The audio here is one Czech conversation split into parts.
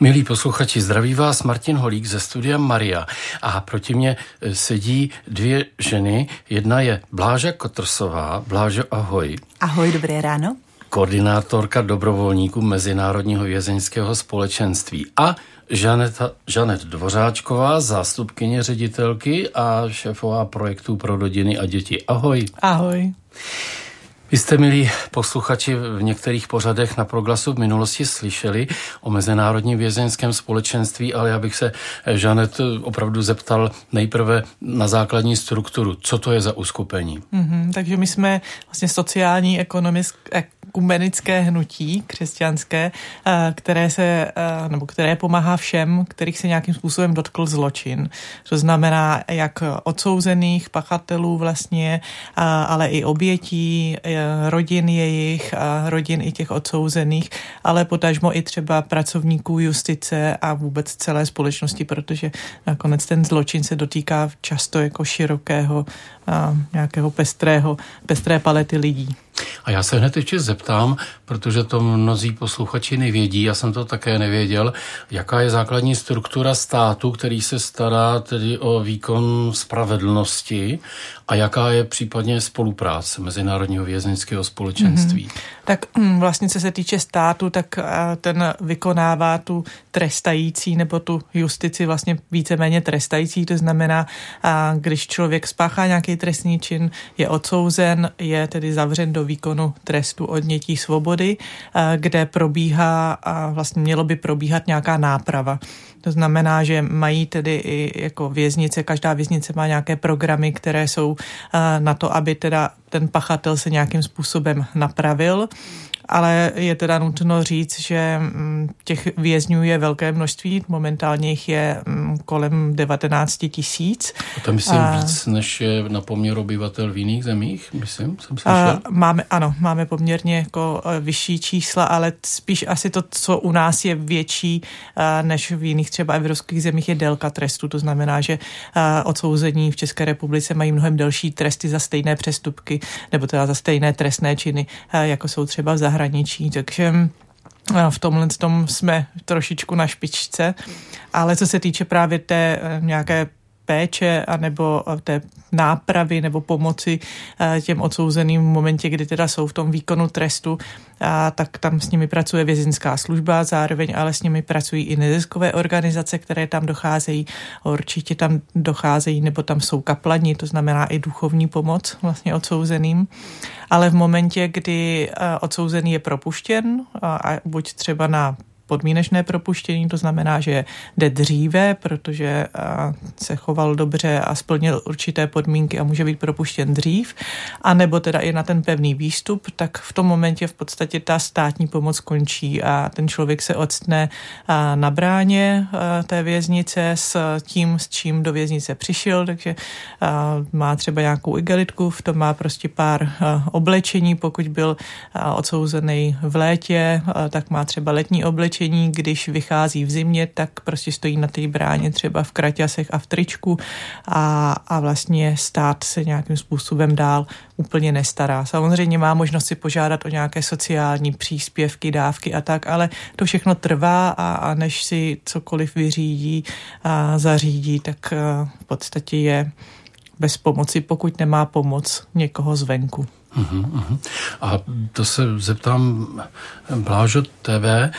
Milí posluchači, zdraví vás Martin Holík ze studia Maria a proti mě eh, sedí dvě ženy. Jedna je Bláža Kotrsová. Blážo, ahoj. Ahoj, dobré ráno. Koordinátorka dobrovolníků Mezinárodního vězeňského společenství a Žaneta, Žanet Dvořáčková, zástupkyně ředitelky a šéfová projektů pro rodiny a děti. Ahoj. Ahoj. Vy jste, milí posluchači, v některých pořadech na proglasu v minulosti slyšeli o Mezinárodním vězeňském společenství, ale já bych se, Žanet, opravdu zeptal nejprve na základní strukturu. Co to je za uskupení? Mm-hmm, takže my jsme vlastně sociální, ekonomické, ekumenické hnutí křesťanské, eh, které se, eh, nebo které pomáhá všem, kterých se nějakým způsobem dotkl zločin. To znamená jak odsouzených pachatelů vlastně, eh, ale i obětí, rodin jejich, rodin i těch odsouzených, ale potažmo i třeba pracovníků justice a vůbec celé společnosti, protože nakonec ten zločin se dotýká často jako širokého nějakého pestrého, pestré palety lidí. A já se hned ještě zeptám, protože to mnozí posluchači nevědí, já jsem to také nevěděl, jaká je základní struktura státu, který se stará tedy o výkon spravedlnosti a jaká je případně spolupráce Mezinárodního vězeňského společenství. Mm-hmm. Tak hm, vlastně, co se týče státu, tak ten vykonává tu trestající nebo tu justici vlastně víceméně trestající, to znamená, když člověk spáchá nějaký trestný čin, je odsouzen, je tedy zavřen do výkonu trestu odnětí svobody, kde probíhá a vlastně mělo by probíhat nějaká náprava. To znamená, že mají tedy i jako věznice, každá věznice má nějaké programy, které jsou na to, aby teda ten pachatel se nějakým způsobem napravil ale je teda nutno říct, že mm, těch vězňů je velké množství, momentálně jich je mm, kolem 19 tisíc. A to myslím a, víc, než je na poměr obyvatel v jiných zemích, myslím, jsem slyšel. Máme, ano, máme poměrně jako e, vyšší čísla, ale spíš asi to, co u nás je větší e, než v jiných třeba evropských zemích, je délka trestu. To znamená, že e, odsouzení v České republice mají mnohem delší tresty za stejné přestupky, nebo teda za stejné trestné činy, jako jsou třeba v zahraničí zahraničí, takže eh, v tomhle tom jsme trošičku na špičce, ale co se týče právě té eh, nějaké péče anebo eh, té nápravy nebo pomoci eh, těm odsouzeným v momentě, kdy teda jsou v tom výkonu trestu, a tak tam s nimi pracuje vězinská služba, zároveň ale s nimi pracují i neziskové organizace, které tam docházejí. Určitě tam docházejí, nebo tam jsou kaplani, to znamená i duchovní pomoc vlastně odsouzeným. Ale v momentě, kdy eh, odsouzený je propuštěn, a buď třeba na podmínečné propuštění, to znamená, že jde dříve, protože se choval dobře a splnil určité podmínky a může být propuštěn dřív, a nebo teda i na ten pevný výstup, tak v tom momentě v podstatě ta státní pomoc končí a ten člověk se odstne na bráně té věznice s tím, s čím do věznice přišel, takže má třeba nějakou igelitku, v tom má prostě pár oblečení, pokud byl odsouzený v létě, tak má třeba letní oblečení, oblečení, když vychází v zimě, tak prostě stojí na té bráně třeba v kraťasech a v tričku a, a vlastně stát se nějakým způsobem dál úplně nestará. Samozřejmě má možnost si požádat o nějaké sociální příspěvky, dávky a tak, ale to všechno trvá a, a než si cokoliv vyřídí a zařídí, tak v podstatě je bez pomoci, pokud nemá pomoc někoho zvenku. Uh-huh, uh-huh. A to se zeptám Blážo TV,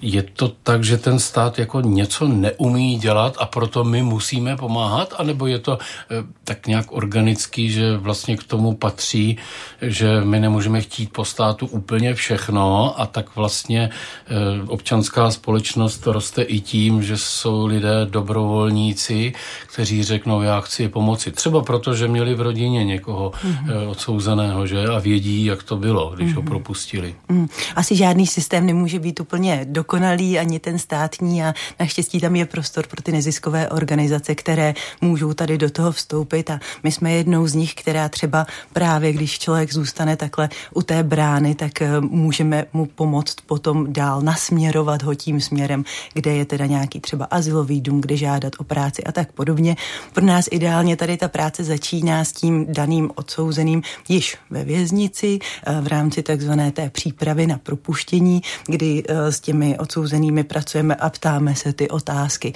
je to tak, že ten stát jako něco neumí dělat a proto my musíme pomáhat, anebo je to eh, tak nějak organický, že vlastně k tomu patří, že my nemůžeme chtít po státu úplně všechno a tak vlastně eh, občanská společnost roste i tím, že jsou lidé dobrovolníci, kteří řeknou, já chci pomoci. Třeba proto, že měli v rodině někoho mm-hmm. odsouzeného, že? A vědí, jak to bylo, když mm-hmm. ho mhm. propustili. Mm. Asi žádný systém nemůže být úplně úplně dokonalý, ani ten státní a naštěstí tam je prostor pro ty neziskové organizace, které můžou tady do toho vstoupit a my jsme jednou z nich, která třeba právě, když člověk zůstane takhle u té brány, tak eh, můžeme mu pomoct potom dál nasměrovat ho tím směrem, kde je teda nějaký třeba asilový dům, kde žádat o práci a tak podobně. Pro nás ideálně tady ta práce začíná s tím daným odsouzeným již ve věznici v rámci takzvané té přípravy na propuštění, kdy s těmi odsouzenými pracujeme a ptáme se ty otázky.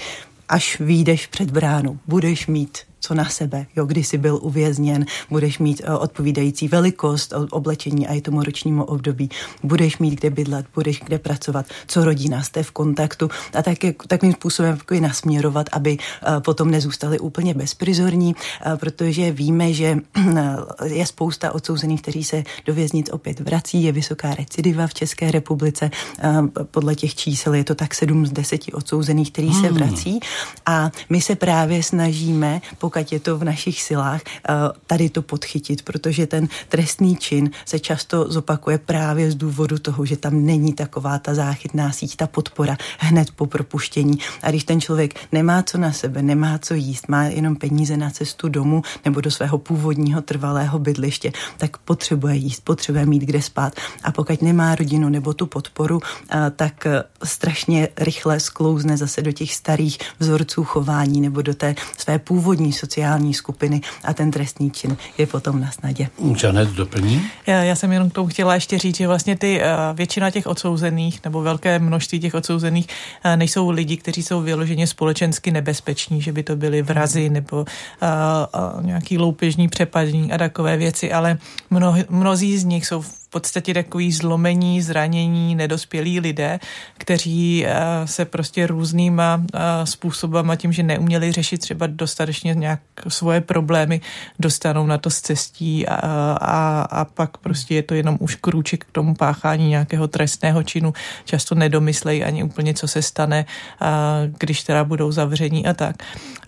Až výjdeš před bránu, budeš mít co na sebe, jo, kdy jsi byl uvězněn, budeš mít uh, odpovídající velikost oblečení a i tomu ročnímu období, budeš mít kde bydlet, budeš kde pracovat, co rodina, jste v kontaktu. A tak, takovým způsobem jako nasměrovat, aby uh, potom nezůstali úplně bezprizorní, uh, protože víme, že je spousta odsouzených, kteří se do věznic opět vrací, je vysoká recidiva v České republice, podle těch čísel je to tak 7 z 10 odsouzených, který hmm. se vrací. A my se právě snažíme pokud je to v našich silách, eh, tady to podchytit, protože ten trestný čin se často zopakuje právě z důvodu toho, že tam není taková ta záchytná síť, ta podpora hned po propuštění. A když ten člověk nemá co na sebe, nemá co jíst, má jenom peníze na cestu domů nebo do svého původního trvalého bydliště, tak potřebuje jíst, potřebuje mít kde spát. A pokud nemá rodinu nebo tu podporu, eh, tak eh, strašně rychle sklouzne zase do těch starých vzorců chování nebo do té své původní sociální skupiny a ten trestný čin je potom na snadě. Janet doplní? Já, já jsem jenom k tomu chtěla ještě říct, že vlastně ty eh, většina těch odsouzených nebo velké množství těch odsouzených eh, nejsou lidi, kteří jsou vyloženě společensky nebezpeční, že by to byly vrazy nebo uh, nějaký loupežní přepadní a takové věci, ale mno, mnozí z nich jsou v podstatě takový zlomení, zranění, nedospělí lidé, kteří eh, se prostě různýma eh, způsobama tím, že neuměli řešit třeba dostatečně nějak svoje problémy, dostanou na to z cestí a, a, a pak prostě je to jenom už krůček k tomu páchání nějakého trestného činu. Často nedomyslejí ani úplně, co se stane, když teda budou zavření a tak.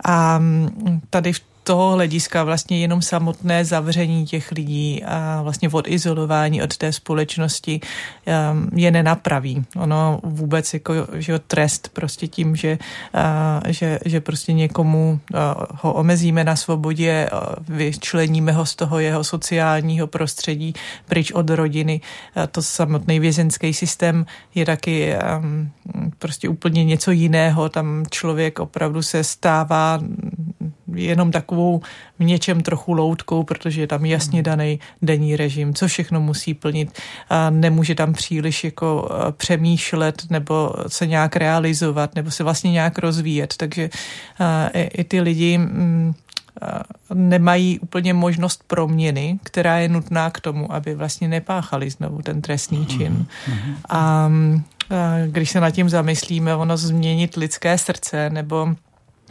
A mm, tady v toho hlediska vlastně jenom samotné zavření těch lidí a vlastně odizolování od té společnosti um, je nenapraví. Ono vůbec jako že trest prostě tím, že, že, že prostě někomu ho omezíme na svobodě, vyčleníme ho z toho jeho sociálního prostředí pryč od rodiny. To samotný vězenský systém je taky um, prostě úplně něco jiného. Tam člověk opravdu se stává jenom takovou v něčem trochu loutkou, protože je tam jasně hmm. daný denní režim, co všechno musí plnit a nemůže tam příliš jako přemýšlet nebo se nějak realizovat nebo se vlastně nějak rozvíjet. Takže i, i ty lidi mm, nemají úplně možnost proměny, která je nutná k tomu, aby vlastně nepáchali znovu ten trestný čin. Hmm. A když se nad tím zamyslíme, ono změnit lidské srdce nebo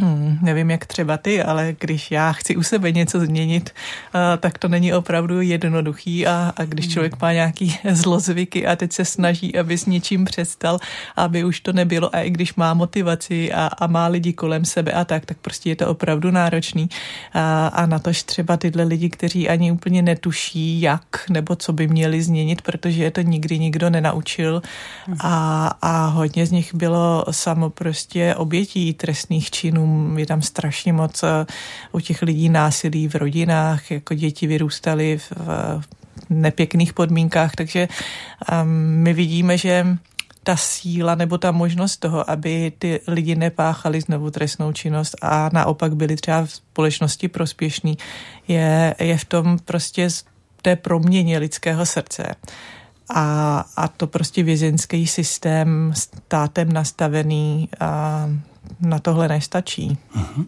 Hmm, nevím, jak třeba ty, ale když já chci u sebe něco změnit, uh, tak to není opravdu jednoduchý. A, a když hmm. člověk má nějaký zlozvyky a teď se snaží, aby s něčím přestal, aby už to nebylo. A i když má motivaci a, a má lidi kolem sebe a tak, tak prostě je to opravdu náročný. A, a na tož třeba tyhle lidi, kteří ani úplně netuší, jak nebo co by měli změnit, protože je to nikdy nikdo nenaučil. Hmm. a, a hodně z nich bylo samo prostě obětí trestných činů je tam strašně moc eh, u těch lidí násilí v rodinách, jako děti vyrůstaly v, v nepěkných podmínkách, takže um, my vidíme, že ta síla nebo ta možnost toho, aby ty lidi nepáchali znovu trestnou činnost a naopak byli třeba v společnosti prospěšní, je, je v tom prostě té proměně lidského srdce. A, a to prostě vězenský systém státem nastavený a na tohle nestačí. Mhm.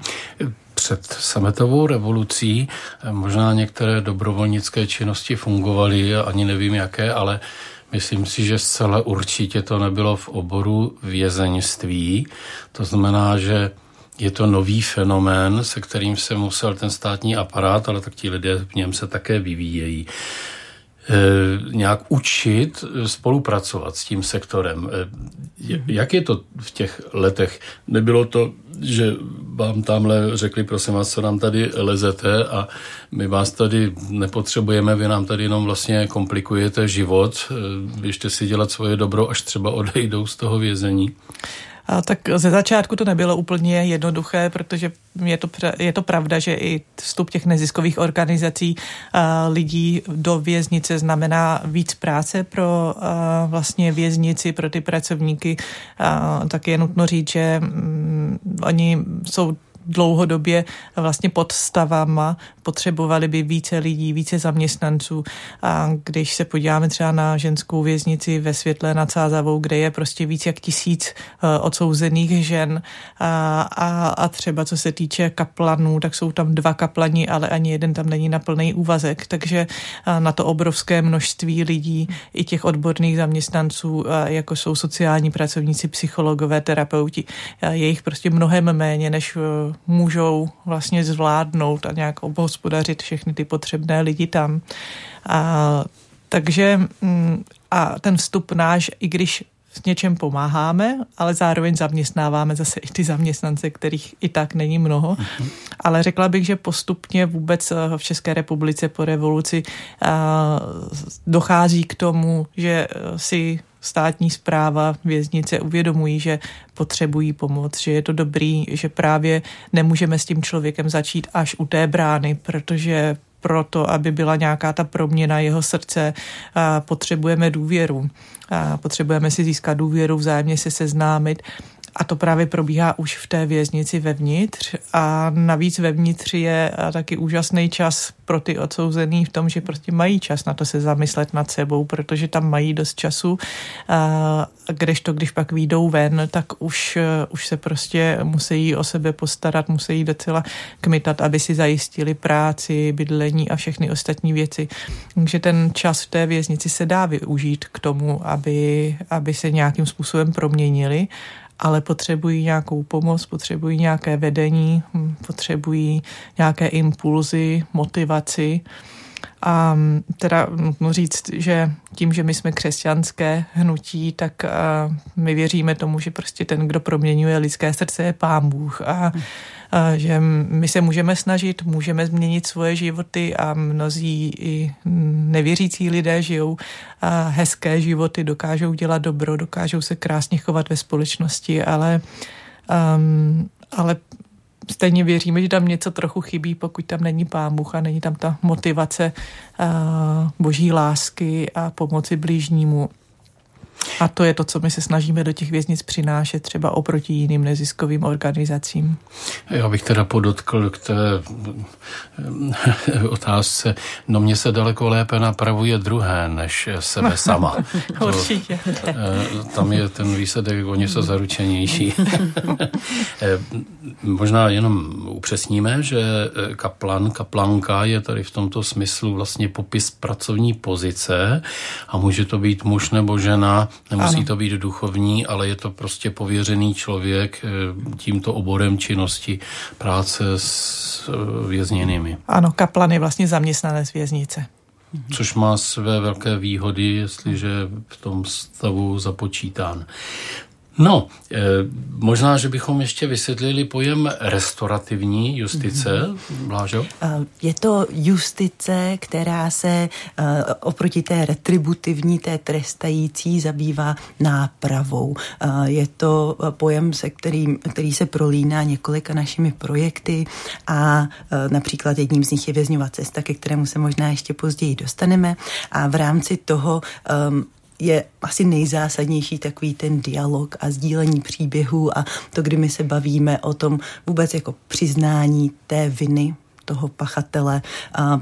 Před sametovou revolucí eh, možná některé dobrovolnické činnosti fungovaly, ani nevím jaké, ale Myslím si, že zcela určitě to nebylo v oboru vězeňství. To znamená, že je to nový fenomén, se kterým se musel ten státní aparát, ale tak ti lidé v něm se také vyvíjejí. Eh, nějak učit eh, spolupracovat s tím sektorem. Eh, jak je to v těch letech? Nebylo to, že vám tamhle řekli, prosím vás, co nám tady lezete a my vás tady nepotřebujeme, vy nám tady jenom vlastně komplikujete život, běžte si dělat svoje dobro, až třeba odejdou z toho vězení. A tak ze začátku to nebylo úplně jednoduché, protože je to, je to pravda, že i vstup těch neziskových organizací lidí do věznice znamená víc práce pro vlastně věznici, pro ty pracovníky. Tak je nutno říct, že mm, oni jsou dlouhodobě vlastně pod stavama potřebovali by více lidí, více zaměstnanců. A když se podíváme třeba na ženskou věznici ve Světle nad Sázavou, kde je prostě víc jak tisíc odsouzených žen a, a, a třeba co se týče kaplanů, tak jsou tam dva kaplani, ale ani jeden tam není na plný úvazek, takže na to obrovské množství lidí i těch odborných zaměstnanců, jako jsou sociální pracovníci, psychologové, terapeuti, je jich prostě mnohem méně, než můžou vlastně zvládnout a nějak obhospodařit všechny ty potřebné lidi tam. A, takže mm, a ten vstup náš, i když s něčem pomáháme, ale zároveň zaměstnáváme zase i ty zaměstnance, kterých i tak není mnoho. Mm-hmm. Ale řekla bych, že postupně vůbec eh, v České republice po revoluci eh, dochází k tomu, že eh, si státní zpráva, věznice uvědomují, že potřebují pomoc, že je to dobrý, že právě nemůžeme s tím člověkem začít až u té brány, protože proto, aby byla nějaká ta proměna jeho srdce, potřebujeme důvěru. Potřebujeme si získat důvěru, vzájemně se seznámit a to právě probíhá už v té věznici vevnitř. A navíc vevnitř je taky úžasný čas pro ty odsouzený v tom, že prostě mají čas na to se zamyslet nad sebou, protože tam mají dost času. A kdežto, když pak výjdou ven, tak už, už se prostě musí o sebe postarat, musí docela kmitat, aby si zajistili práci, bydlení a všechny ostatní věci. Takže ten čas v té věznici se dá využít k tomu, aby, aby se nějakým způsobem proměnili ale potřebují nějakou pomoc, potřebují nějaké vedení, hm, potřebují nějaké impulzy, motivaci. A hm, teda nutno říct, že tím, že my jsme křesťanské hnutí, tak my věříme tomu, že prostě ten, kdo proměňuje lidské srdce, je pán Bůh. A že my se můžeme snažit, můžeme změnit svoje životy a mnozí i nevěřící lidé žijou hezké životy, dokážou dělat dobro, dokážou se krásně chovat ve společnosti, ale, um, ale stejně věříme, že tam něco trochu chybí, pokud tam není pán Bůh a není tam ta motivace uh, boží lásky a pomoci blížnímu. A to je to, co my se snažíme do těch věznic přinášet třeba oproti jiným neziskovým organizacím. Já bych teda podotkl k té eh, otázce, no mně se daleko lépe napravuje druhé, než sebe sama. Určitě. To, eh, tam je ten výsledek o něco zaručenější. Eh, možná jenom upřesníme, že kaplan, kaplanka je tady v tomto smyslu vlastně popis pracovní pozice a může to být muž nebo žena, Nemusí ano. to být duchovní, ale je to prostě pověřený člověk eh, tímto oborem činnosti práce s eh, vězněnými. Ano, kaplan je vlastně zaměstnanec věznice. Což má své velké výhody, jestliže v tom stavu započítán. No, eh, možná, že bychom ještě vysvětlili pojem restaurativní justice, mm-hmm. Blážo? Je to justice, která se eh, oproti té retributivní, té trestající zabývá nápravou. Je to pojem, se kterým, který se prolíná několika našimi projekty a například jedním z nich je vězňová cesta, ke kterému se možná ještě později dostaneme a v rámci toho um, je asi nejzásadnější takový ten dialog a sdílení příběhů a to, kdy my se bavíme o tom vůbec jako přiznání té viny toho pachatele, a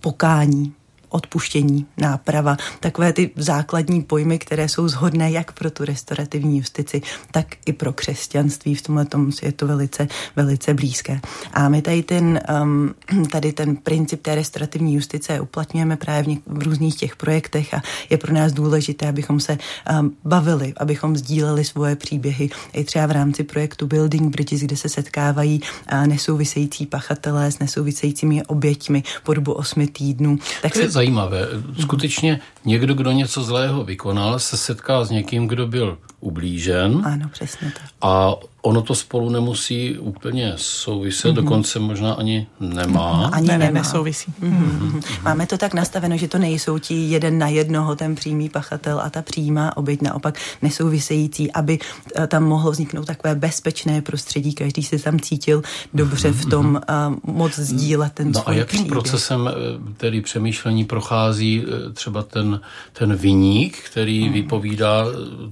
pokání, odpuštění, náprava, takové ty základní pojmy, které jsou zhodné jak pro tu restaurativní justici, tak i pro křesťanství. V tomhle tomu je to velice, velice blízké. A my tady ten, um, tady ten princip té restaurativní justice uplatňujeme právě v, v různých těch projektech a je pro nás důležité, abychom se um, bavili, abychom sdíleli svoje příběhy i třeba v rámci projektu Building Bridges, kde se setkávají uh, nesouvisející pachatelé s nesouvisejícími oběťmi po dobu osmi týdnů. Tak se zajímavé. Skutečně někdo, kdo něco zlého vykonal, se setká s někým, kdo byl ublížen. Ano, přesně tak. A ono to spolu nemusí úplně souviset, mm-hmm. dokonce možná ani nemá. Ani ne, ne, nesouvisí. Mm-hmm. Mm-hmm. Máme to tak nastaveno, že to nejsou ti jeden na jednoho ten přímý pachatel a ta přímá oběť naopak nesouvisející, aby eh, tam mohlo vzniknout takové bezpečné prostředí, každý se tam cítil dobře v tom uh, moc sdílet ten No a jakým příběh. procesem eh, tedy přemýšlení prochází třeba ten, ten viník, který mm. vypovídá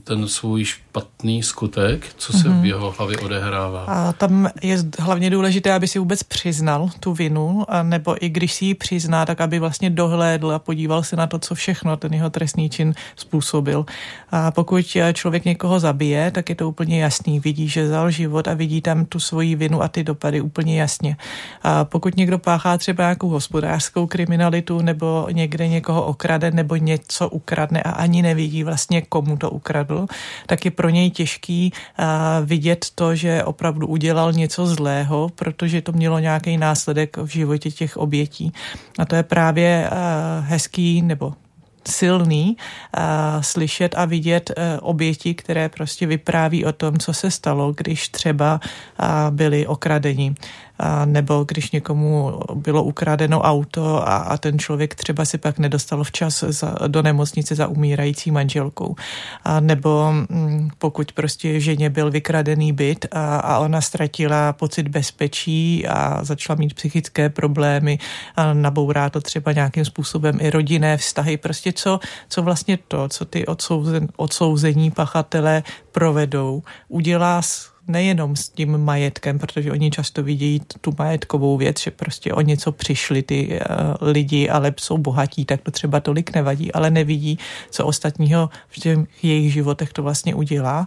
ten svůj takový špatný skutek? Co se mm-hmm. v mhm. jeho hlavě odehrává? A tam je hlavně důležité, aby si vůbec přiznal tu vinu, a nebo i když si ji přizná, tak aby vlastně dohlédl a podíval se na to, co všechno ten jeho trestný čin způsobil. A pokud člověk někoho zabije, tak je to úplně jasný. Vidí, že zal život a vidí tam tu svoji vinu a ty dopady úplně jasně. A pokud někdo páchá třeba nějakou hospodářskou kriminalitu nebo někde někoho okrade nebo něco ukradne a ani nevidí vlastně, komu to ukradl, tak je pro něj těžký vidět to, že opravdu udělal něco zlého, protože to mělo nějaký následek v životě těch obětí. A to je právě hezký nebo silný uh, slyšet a vidět oběti, které prostě vypráví o tom, co se stalo, když třeba byli okradeni nebo když někomu bylo ukradeno auto a, a ten člověk třeba si pak nedostal včas za, do nemocnice za umírající manželkou. A nebo mm, pokud prostě ženě byl vykradený byt a, a ona ztratila pocit bezpečí a začala mít psychické problémy a nabourá to třeba nějakým způsobem i rodinné vztahy. Prostě co, co vlastně to, co ty odsouzen, odsouzení pachatele provedou, udělá s nejenom s tím majetkem, protože oni často vidí tu majetkovou věc, že prostě o něco přišli ty uh, lidi, ale jsou bohatí, tak to třeba tolik nevadí, ale nevidí, co ostatního v těch jejich životech to vlastně udělá.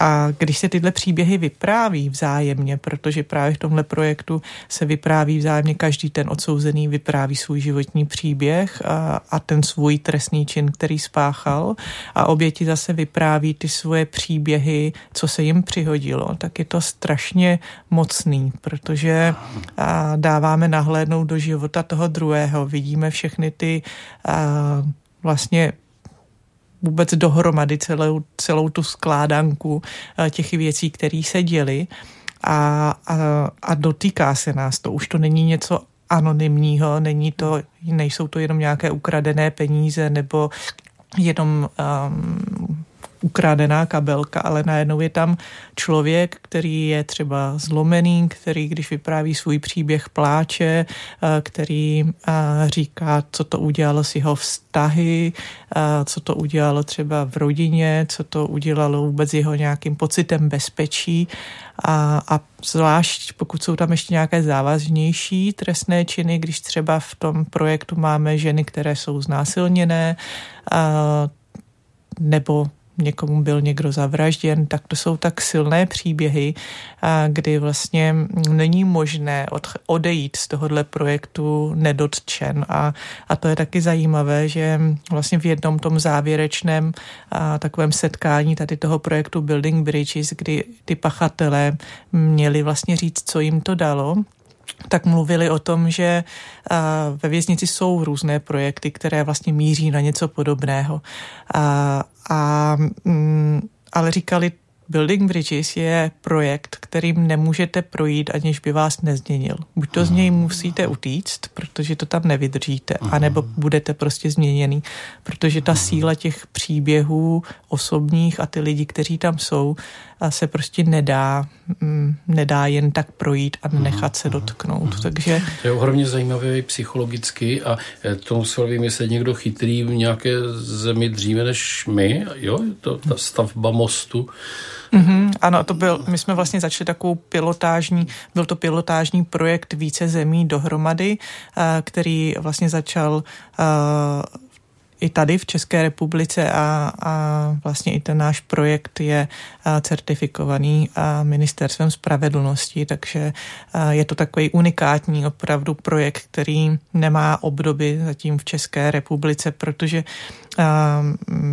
A když se tyhle příběhy vypráví vzájemně, protože právě v tomhle projektu se vypráví vzájemně, každý ten odsouzený vypráví svůj životní příběh a, a ten svůj trestný čin, který spáchal a oběti zase vypráví ty svoje příběhy, co se jim přihodilo, tak je to strašně mocný, protože a, dáváme nahlédnout do života toho druhého, vidíme všechny ty a, vlastně vůbec dohromady celou, celou tu skládanku eh, těch věcí, které se děly a, a, a dotýká se nás to. Už to není něco anonymního, není to, nejsou to jenom nějaké ukradené peníze nebo jenom um, ukradená kabelka, ale najednou je tam člověk, který je třeba zlomený, který, když vypráví svůj příběh, pláče, eh, který eh, říká, co to udělalo s jeho vztahy, eh, co to udělalo třeba v rodině, co to udělalo vůbec jeho nějakým pocitem bezpečí. A, a zvlášť pokud jsou tam ještě nějaké závaznější trestné činy, když třeba v tom projektu máme ženy, které jsou znásilněné, a, nebo někomu byl někdo zavražděn, tak to jsou tak silné příběhy, kdy vlastně není možné odejít z tohohle projektu nedotčen. A, a to je taky zajímavé, že vlastně v jednom tom závěrečném a, takovém setkání tady toho projektu Building Bridges, kdy ty pachatelé měli vlastně říct, co jim to dalo, tak mluvili o tom, že ve věznici jsou různé projekty, které vlastně míří na něco podobného. A, a, mm, ale říkali, Building Bridges je projekt, kterým nemůžete projít, aniž by vás nezměnil. Buď to z něj musíte utíct, protože to tam nevydržíte, anebo budete prostě změněný, protože ta síla těch příběhů osobních a ty lidi, kteří tam jsou, se prostě nedá, mm, nedá jen tak projít a nechat se dotknout. Takže... To je ohromně zajímavé psychologicky a e, to musel vymyslet někdo chytrý v nějaké zemi dříve než my, jo, to, ta stavba mostu. Mm-hmm, ano, to byl, my jsme vlastně začali takovou pilotážní, byl to pilotážní projekt více zemí dohromady, uh, který vlastně začal uh, i tady v České republice a, a vlastně i ten náš projekt je certifikovaný ministerstvem spravedlnosti, takže je to takový unikátní opravdu projekt, který nemá obdoby zatím v České republice, protože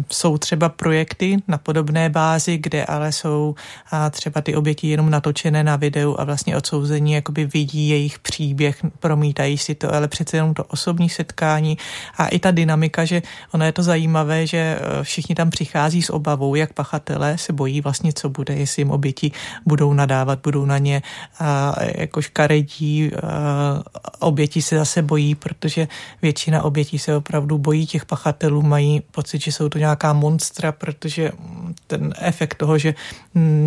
jsou třeba projekty na podobné bázi, kde ale jsou třeba ty oběti jenom natočené na videu a vlastně odsouzení jakoby vidí jejich příběh, promítají si to, ale přece jenom to osobní setkání a i ta dynamika, že ono je to zajímavé, že e, všichni tam přichází s obavou, jak pachatelé se bojí vlastně, co bude, jestli jim oběti budou nadávat, budou na ně a, jako škaredí, a, oběti se zase bojí, protože většina obětí se opravdu bojí těch pachatelů, mají pocit, že jsou to nějaká monstra, protože ten efekt toho, že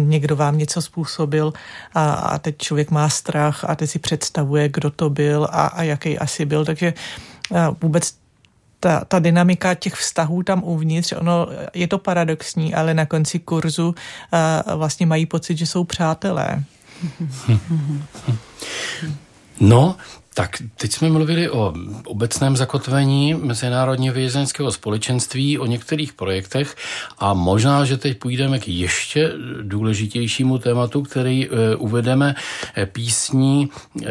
někdo vám něco způsobil a, a teď člověk má strach a teď si představuje, kdo to byl a, a jaký asi byl, takže vůbec ta, ta dynamika těch vztahů tam uvnitř, ono je to paradoxní, ale na konci kurzu uh, vlastně mají pocit, že jsou přátelé. No, tak teď jsme mluvili o obecném zakotvení Mezinárodního vězeňského společenství, o některých projektech a možná, že teď půjdeme k ještě důležitějšímu tématu, který uh, uvedeme eh, písní uh,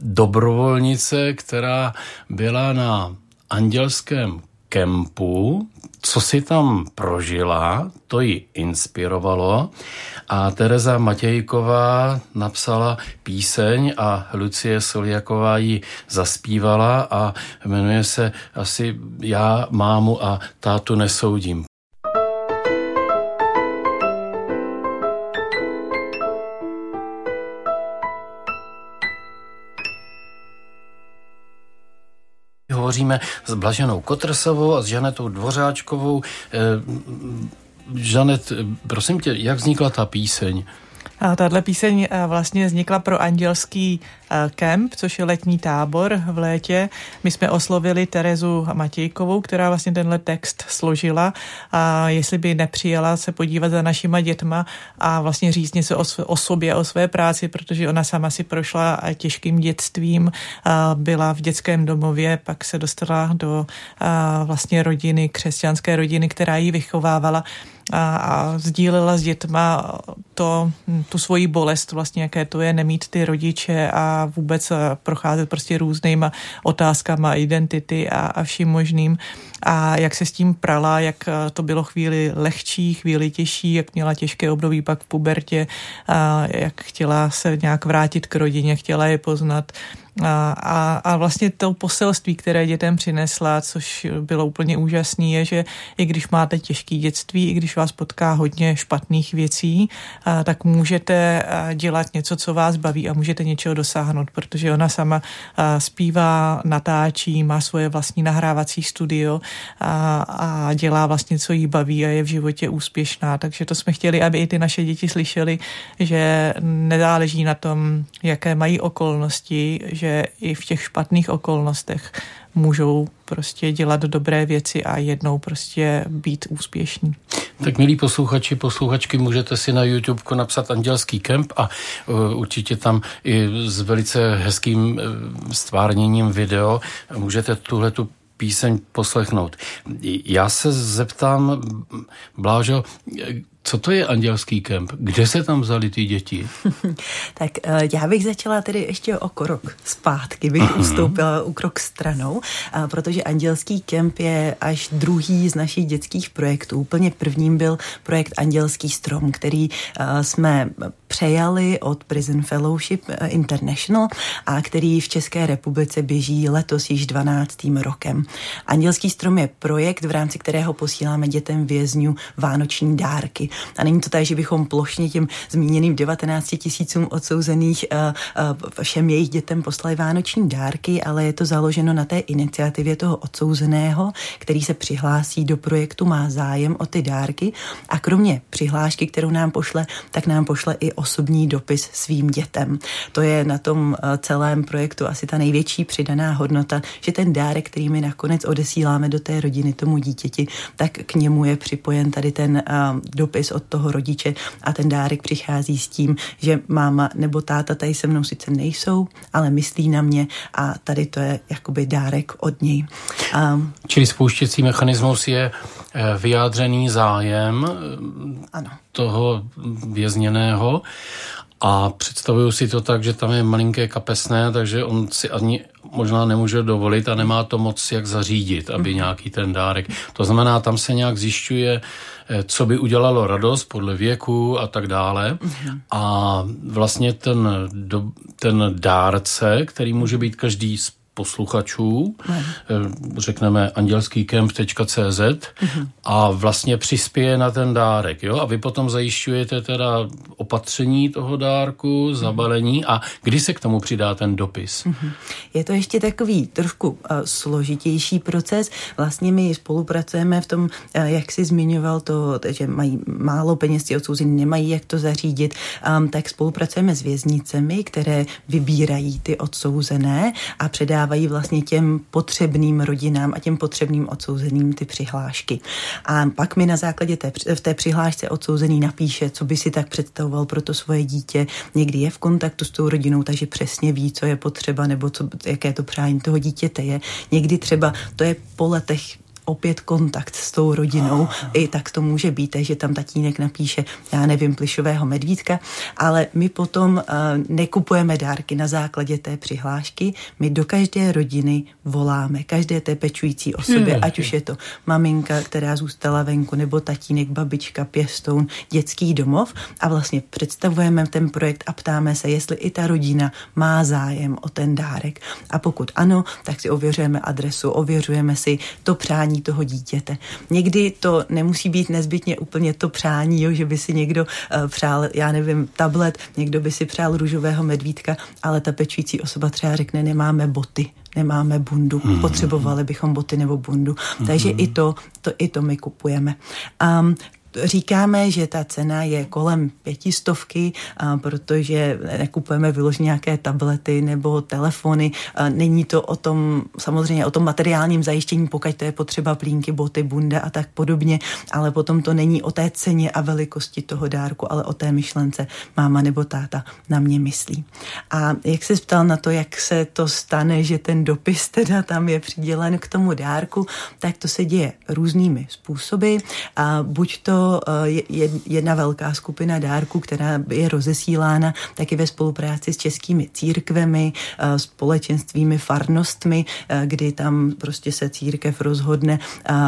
dobrovolnice, která byla na andělském kempu, co si tam prožila, to ji inspirovalo a Tereza Matějková napsala píseň a Lucie Soliaková ji zaspívala a jmenuje se asi Já mámu a tátu nesoudím. Hovoříme s Blaženou Kotrsovou a s Žanetou Dvořáčkovou. Eh, Žanet, prosím tě, jak vznikla ta píseň? A tahle píseň eh, vlastně vznikla pro andělský kemp, což je letní tábor v létě. My jsme oslovili Terezu Matějkovou, která vlastně tenhle text složila a jestli by nepřijela se podívat za našima dětma a vlastně říct něco o, o sobě, o své práci, protože ona sama si prošla těžkým dětstvím, byla v dětském domově, pak se dostala do vlastně rodiny, křesťanské rodiny, která ji vychovávala a, a sdílela s dětma to, tu svoji bolest, vlastně jaké to je nemít ty rodiče a vůbec eh, procházet prostě různýma otázkama identity a, a vším možným a jak se s tím prala, jak eh, to bylo chvíli lehčí, chvíli těžší, jak měla těžké období pak v pubertě, a jak chtěla se nějak vrátit k rodině, chtěla je poznat. A, a, a vlastně to poselství, které dětem přinesla, což bylo úplně úžasné, je, že i když máte těžké dětství, i když vás potká hodně špatných věcí, a, tak můžete dělat něco, co vás baví a můžete něčeho dosáhnout, protože ona sama a, zpívá, natáčí, má svoje vlastní nahrávací studio a, a dělá vlastně, co jí baví a je v životě úspěšná. Takže to jsme chtěli, aby i ty naše děti slyšeli, že nezáleží na tom, jaké mají okolnosti, že i v těch špatných okolnostech můžou prostě dělat dobré věci a jednou prostě být úspěšní. Tak milí posluchači, posluchačky, můžete si na YouTube napsat Andělský kemp a uh, určitě tam i s velice hezkým uh, stvárněním video můžete tuhle tu píseň poslechnout. Já se zeptám, Blážo, co to je andělský kemp? Kde se tam vzali ty děti? tak eh, já bych začala tedy ještě o krok zpátky, bych uh-huh. ustoupila u krok stranou, protože andělský kemp je až druhý z našich dětských projektů. Úplně prvním byl projekt Andělský strom, který eh, jsme přejali od Prison Fellowship eh, International a který v České republice běží letos již 12. rokem. Andělský strom je projekt, v rámci kterého posíláme dětem vězňů vánoční dárky. A není to tak, že bychom plošně těm zmíněným 19 tisícům odsouzených uh, uh, všem jejich dětem poslali vánoční dárky, ale je to založeno na té iniciativě toho odsouzeného, který se přihlásí do projektu, má zájem o ty dárky a kromě přihlášky, kterou nám pošle, tak nám pošle i osobní dopis svým dětem. To je na tom uh, celém projektu asi ta největší přidaná hodnota, že ten dárek, který my nakonec odesíláme do té rodiny tomu dítěti, tak k němu je připojen tady ten uh, dopis od toho rodiče a ten dárek přichází s tím, že máma nebo táta tady se mnou sice nejsou, ale myslí na mě a tady to je jakoby dárek od něj. Um, Čili spouštěcí mechanismus je eh, vyjádřený zájem eh, ano. toho vězněného a představuju si to tak, že tam je malinké kapesné, takže on si ani možná nemůže dovolit a nemá to moc jak zařídit, aby mm. nějaký ten dárek. To znamená, tam se nějak zjišťuje, eh, co by udělalo radost podle věku a tak dále. Mm. A vlastně ten, ten dárce, který může být každý z posluchačů, ne. Eh, řekneme andělskýkemp.cz mhm. a vlastně přispěje na ten dárek. Jo? A vy potom zajišťujete teda opatření toho dárku, zabalení a kdy se k tomu přidá ten dopis? Mhm. Je to ještě takový trošku uh, složitější proces. Vlastně my spolupracujeme v tom, uh, jak si zmiňoval to, že mají málo peněz, ti odsouzení nemají jak to zařídit, um, tak spolupracujeme s věznicemi, které vybírají ty odsouzené a předávají předávají vlastně těm potřebným rodinám a těm potřebným odsouzeným ty přihlášky. A pak mi na základě té, v té přihlášce odsouzený napíše, co by si tak představoval pro to svoje dítě. Někdy je v kontaktu s tou rodinou, takže přesně ví, co je potřeba nebo co, jaké to přání toho dítěte je. Někdy třeba to je po letech opět kontakt s tou rodinou. Aha. I tak to může být, takže tam tatínek napíše, já nevím, plišového medvídka, ale my potom uh, nekupujeme dárky na základě té přihlášky, my do každé rodiny voláme, každé té pečující osoby, hmm. ať už je to maminka, která zůstala venku, nebo tatínek, babička, pěstoun, dětský domov a vlastně představujeme ten projekt a ptáme se, jestli i ta rodina má zájem o ten dárek. A pokud ano, tak si ověřujeme adresu, ověřujeme si to přání přání toho dítěte. Někdy to nemusí být nezbytně úplně to přání, jo, že by si někdo uh, přál, já nevím, tablet, někdo by si přál růžového medvídka, ale ta pečující osoba třeba řekne, nemáme boty, nemáme bundu, mm-hmm. potřebovali bychom boty nebo bundu. Takže i to, to, i to my kupujeme. Um, Říkáme, že ta cena je kolem pětistovky, protože nekupujeme vyloženě nějaké tablety nebo telefony. Není to o tom, samozřejmě o tom materiálním zajištění, pokud to je potřeba plínky, boty, bunda a tak podobně, ale potom to není o té ceně a velikosti toho dárku, ale o té myšlence máma nebo táta na mě myslí. A jak se ptal na to, jak se to stane, že ten dopis teda tam je přidělen k tomu dárku, tak to se děje různými způsoby. A buď to Eh, jedna velká skupina dárků, která je rozesílána taky ve spolupráci s českými církvemi, eh, společenstvími, farnostmi, eh, kdy tam prostě se církev rozhodne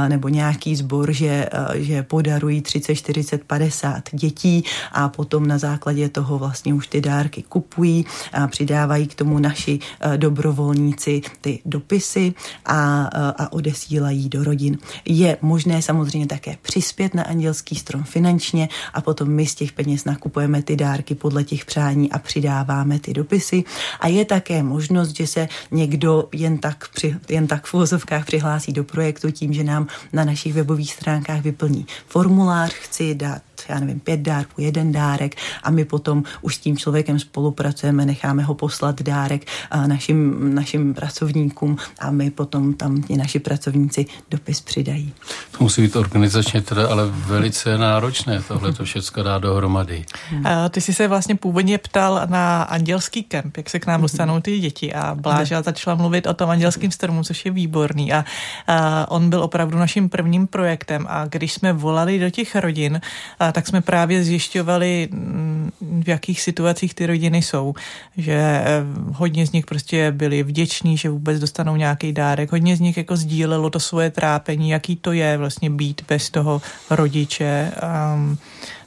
nebo nějaký sbor, že, že podarují 30, 40, 50 dětí a potom na základě toho vlastně už ty dárky kupují a přidávají k tomu naši dobrovolníci ty dopisy a, a odesílají do rodin. Je možné samozřejmě také přispět na andělský Vinohradský strom finančně a potom my z těch peněz nakupujeme ty dárky podle těch přání a přidáváme ty dopisy. A je také možnost, že se někdo jen tak, při, jen tak v uvozovkách přihlásí do projektu tím, že nám na našich webových stránkách vyplní formulář, chci dát já nevím, pět dárků, jeden dárek a my potom už s tím člověkem spolupracujeme, necháme ho poslat dárek našim, našim pracovníkům a my potom tam ti naši pracovníci dopis přidají. To musí být organizačně teda ale velice náročné tohle to všechno dá dohromady. Hmm. Ty jsi se vlastně původně ptal na andělský kemp, jak se k nám dostanou ty děti a Bláža začala mluvit o tom andělském stromu, což je výborný a, a on byl opravdu naším prvním projektem a když jsme volali do těch rodin, a tak jsme právě zjišťovali, mm, v jakých situacích ty rodiny jsou. Že eh, hodně z nich prostě byli vděční, že vůbec dostanou nějaký dárek. Hodně z nich jako sdílelo to svoje trápení, jaký to je vlastně být bez toho rodiče. Um,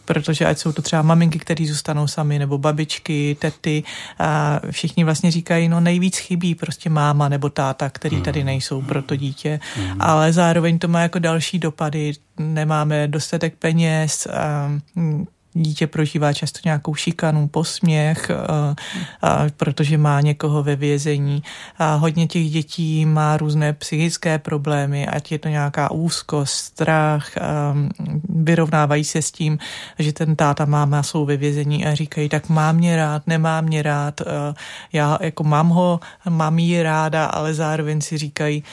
protože ať jsou to třeba maminky, které zůstanou sami, nebo babičky, tety, a všichni vlastně říkají, no nejvíc chybí prostě máma nebo táta, který tady nejsou pro to dítě, ale zároveň to má jako další dopady, nemáme dostatek peněz, a dítě prožívá často nějakou šikanu, posměch, a, protože má někoho ve vězení. A hodně těch dětí má různé psychické problémy, ať je to nějaká úzkost, strach, a, vyrovnávají se s tím, že ten táta, máma jsou ve vězení a říkají, tak mám mě rád, nemám mě rád, já jako mám ho, mám jí ráda, ale zároveň si říkají,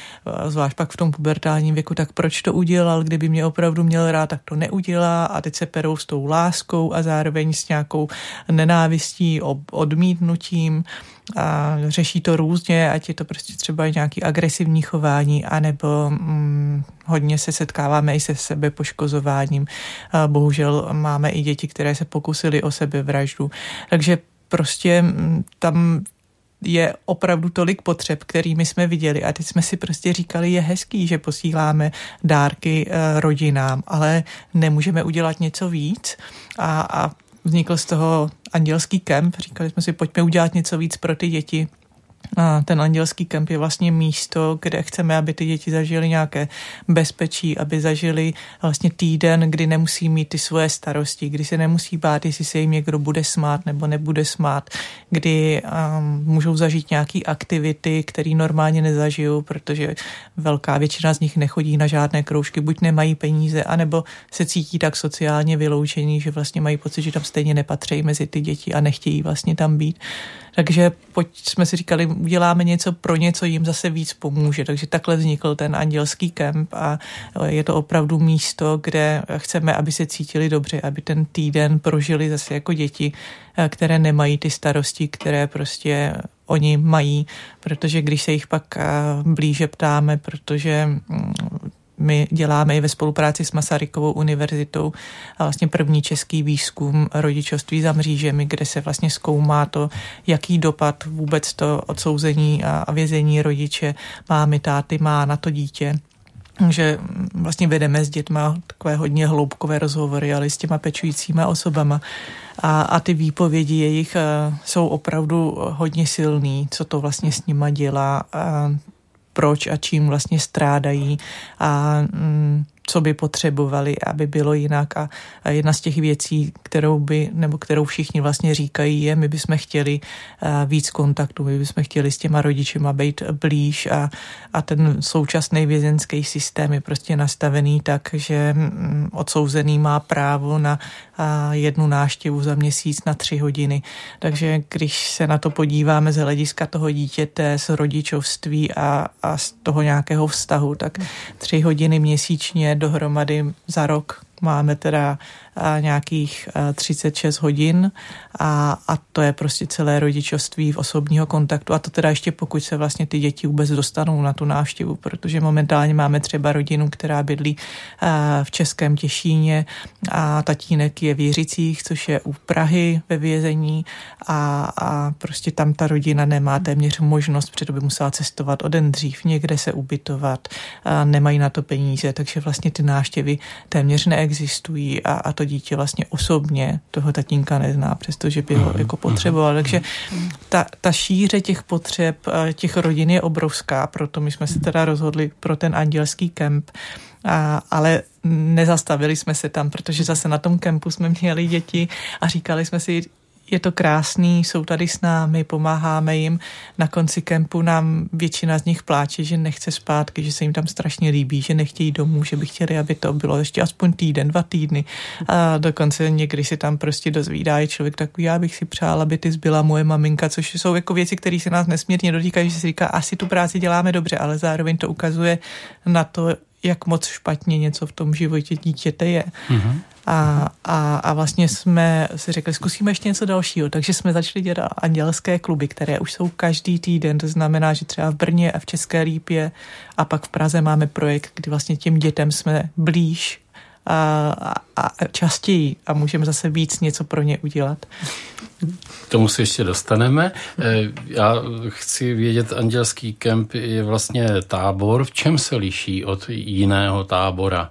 zvlášť pak v tom pubertálním věku, tak proč to udělal, kdyby mě opravdu měl rád, tak to neudělá. A teď se perou s tou láskou láskou a zároveň s nějakou nenávistí, odmítnutím a řeší to různě, ať je to prostě třeba nějaký agresivní chování, anebo hm, hodně se setkáváme i se sebepoškozováním. A bohužel máme i děti, které se pokusily o sebevraždu. Takže prostě hm, tam je opravdu tolik potřeb, kterými jsme viděli a teď jsme si prostě říkali, je hezký, že posíláme dárky eh, rodinám, ale nemůžeme udělat něco víc a, a vznikl z toho andělský kemp. Říkali jsme si, pojďme udělat něco víc pro ty děti, a ten andělský kemp je vlastně místo, kde chceme, aby ty děti zažili nějaké bezpečí, aby zažili vlastně týden, kdy nemusí mít ty svoje starosti, kdy se nemusí bát, jestli se jim někdo bude smát nebo nebude smát, kdy um, můžou zažít nějaké aktivity, které normálně nezažijou, protože velká většina z nich nechodí na žádné kroužky, buď nemají peníze, anebo se cítí tak sociálně vyloučení, že vlastně mají pocit, že tam stejně nepatří mezi ty děti a nechtějí vlastně tam být. Takže pojď jsme si říkali, uděláme něco pro něco, jim zase víc pomůže. Takže takhle vznikl ten andělský kemp a je to opravdu místo, kde chceme, aby se cítili dobře, aby ten týden prožili zase jako děti, které nemají ty starosti, které prostě oni mají, protože když se jich pak blíže ptáme, protože mm, my děláme i ve spolupráci s Masarykovou univerzitou a vlastně první český výzkum rodičovství za mřížemi, kde se vlastně zkoumá to, jaký dopad vůbec to odsouzení a vězení rodiče, mámy, táty má na to dítě že vlastně vedeme s dětma takové hodně hloubkové rozhovory, ale s těma pečujícíma osobama. A, a ty výpovědi jejich uh, jsou opravdu hodně silný, co to vlastně s nima dělá, a proč a čím vlastně strádají a mm, co by potřebovali, aby bylo jinak. A, jedna z těch věcí, kterou by, nebo kterou všichni vlastně říkají, je, my bychom chtěli víc kontaktu, my bychom chtěli s těma rodičima být blíž a, a ten současný vězenský systém je prostě nastavený tak, že um, odsouzený má právo na jednu náštěvu za měsíc na tři hodiny. Takže když se na to podíváme z hlediska toho dítěte, z rodičovství a, a z toho nějakého vztahu, tak tři hodiny měsíčně dohromady za rok. Máme teda nějakých 36 hodin. A, a to je prostě celé rodičovství v osobního kontaktu. A to teda ještě pokud se vlastně ty děti vůbec dostanou na tu návštěvu, protože momentálně máme třeba rodinu, která bydlí v Českém Těšíně a tatínek je v Jiřicích, což je u Prahy ve vězení. A, a prostě tam ta rodina nemá téměř možnost, protože by musela cestovat o den dřív, někde se ubytovat, a nemají na to peníze, takže vlastně ty návštěvy téměř neexistují a, a to to dítě vlastně osobně toho tatínka nezná, přestože by ho jako potřeboval. Takže ta, ta šíře těch potřeb těch rodin je obrovská, proto my jsme se teda rozhodli pro ten andělský kemp, a, ale nezastavili jsme se tam, protože zase na tom kempu jsme měli děti a říkali jsme si, je to krásný, jsou tady s námi, pomáháme jim. Na konci kempu nám většina z nich pláče, že nechce zpátky, že se jim tam strašně líbí, že nechtějí domů, že by chtěli, aby to bylo ještě aspoň týden, dva týdny. A dokonce někdy si tam prostě dozvídá i člověk takový, já bych si přál, aby ty zbyla moje maminka, což jsou jako věci, které se nás nesmírně dotýkají, že si říká, asi tu práci děláme dobře, ale zároveň to ukazuje na to, jak moc špatně něco v tom životě dítěte je. Mm-hmm. A, a, a vlastně jsme si řekli, zkusíme ještě něco dalšího. Takže jsme začali dělat andělské kluby, které už jsou každý týden. To znamená, že třeba v Brně a v České Lípě a pak v Praze máme projekt, kdy vlastně těm dětem jsme blíž a, a, a častěji a můžeme zase víc něco pro ně udělat. K tomu se ještě dostaneme. Eh, já chci vědět, andělský kemp je vlastně tábor. V čem se liší od jiného tábora?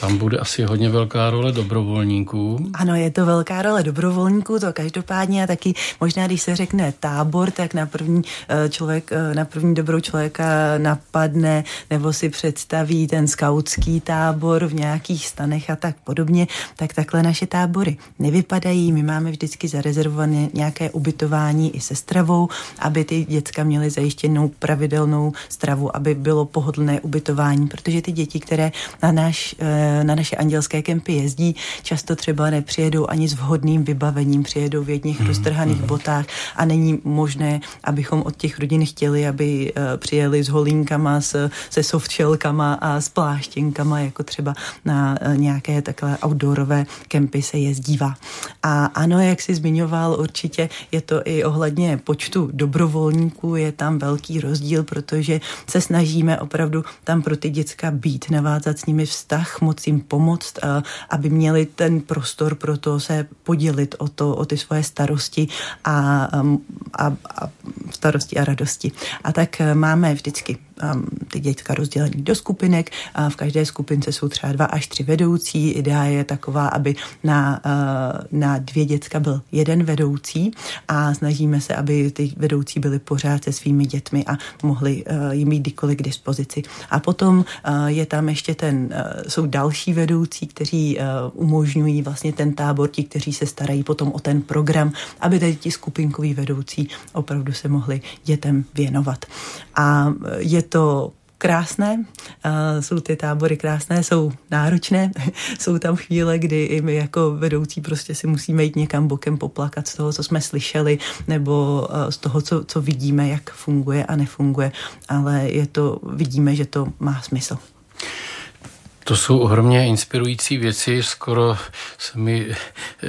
Tam bude asi hodně velká role dobrovolníků. Ano, je to velká role dobrovolníků, to každopádně a taky možná, když se řekne tábor, tak na první eh, člověk, eh, na první dobrou člověka napadne nebo si představí ten skautský tábor v nějakých stanech a tak podobně, tak takhle naše tábory nevypadají. My máme vždycky zarezervované nějaké ubytování i se stravou, aby ty děcka měly zajištěnou pravidelnou stravu, aby bylo pohodlné ubytování, protože ty děti, které na náš eh, na naše andělské kempy jezdí, často třeba nepřijedou ani s vhodným vybavením, přijedou v jedných hmm. roztrhaných hmm. botách a není možné, abychom od těch rodin chtěli, aby uh, přijeli s holínkama, s, se softshellkama a s pláštěnkama, jako třeba na uh, nějaké takové outdoorové kempy se jezdívá. A ano, jak si zmiňoval, určitě je to i ohledně počtu dobrovolníků, je tam velký rozdíl, protože se snažíme opravdu tam pro ty děcka být, navázat s nimi vztah, moc moc jim pomoct, aby měli ten prostor pro to se podělit o, to, o ty svoje starosti a, a, a starosti a radosti. A tak e, máme vždycky ty děcka rozdělení do skupinek. A v každé skupince jsou třeba dva až tři vedoucí. Idea je taková, aby na, uh, na dvě děcka byl jeden vedoucí a snažíme se, aby ty vedoucí byly pořád se svými dětmi a mohli uh, jim mít kdykoliv k dispozici. A potom uh, je tam ještě ten, jsou další vedoucí, kteří umožňují vlastně ten tábor, ti, kteří se starají potom o ten program, aby tady ti skupinkoví vedoucí opravdu se mohli dětem věnovat. A je to krásné, jsou ty tábory krásné, jsou náročné, jsou tam chvíle, kdy i my jako vedoucí prostě si musíme jít někam bokem poplakat z toho, co jsme slyšeli, nebo z toho, co, co vidíme, jak funguje a nefunguje, ale je to, vidíme, že to má smysl. To jsou ohromně inspirující věci, skoro se mi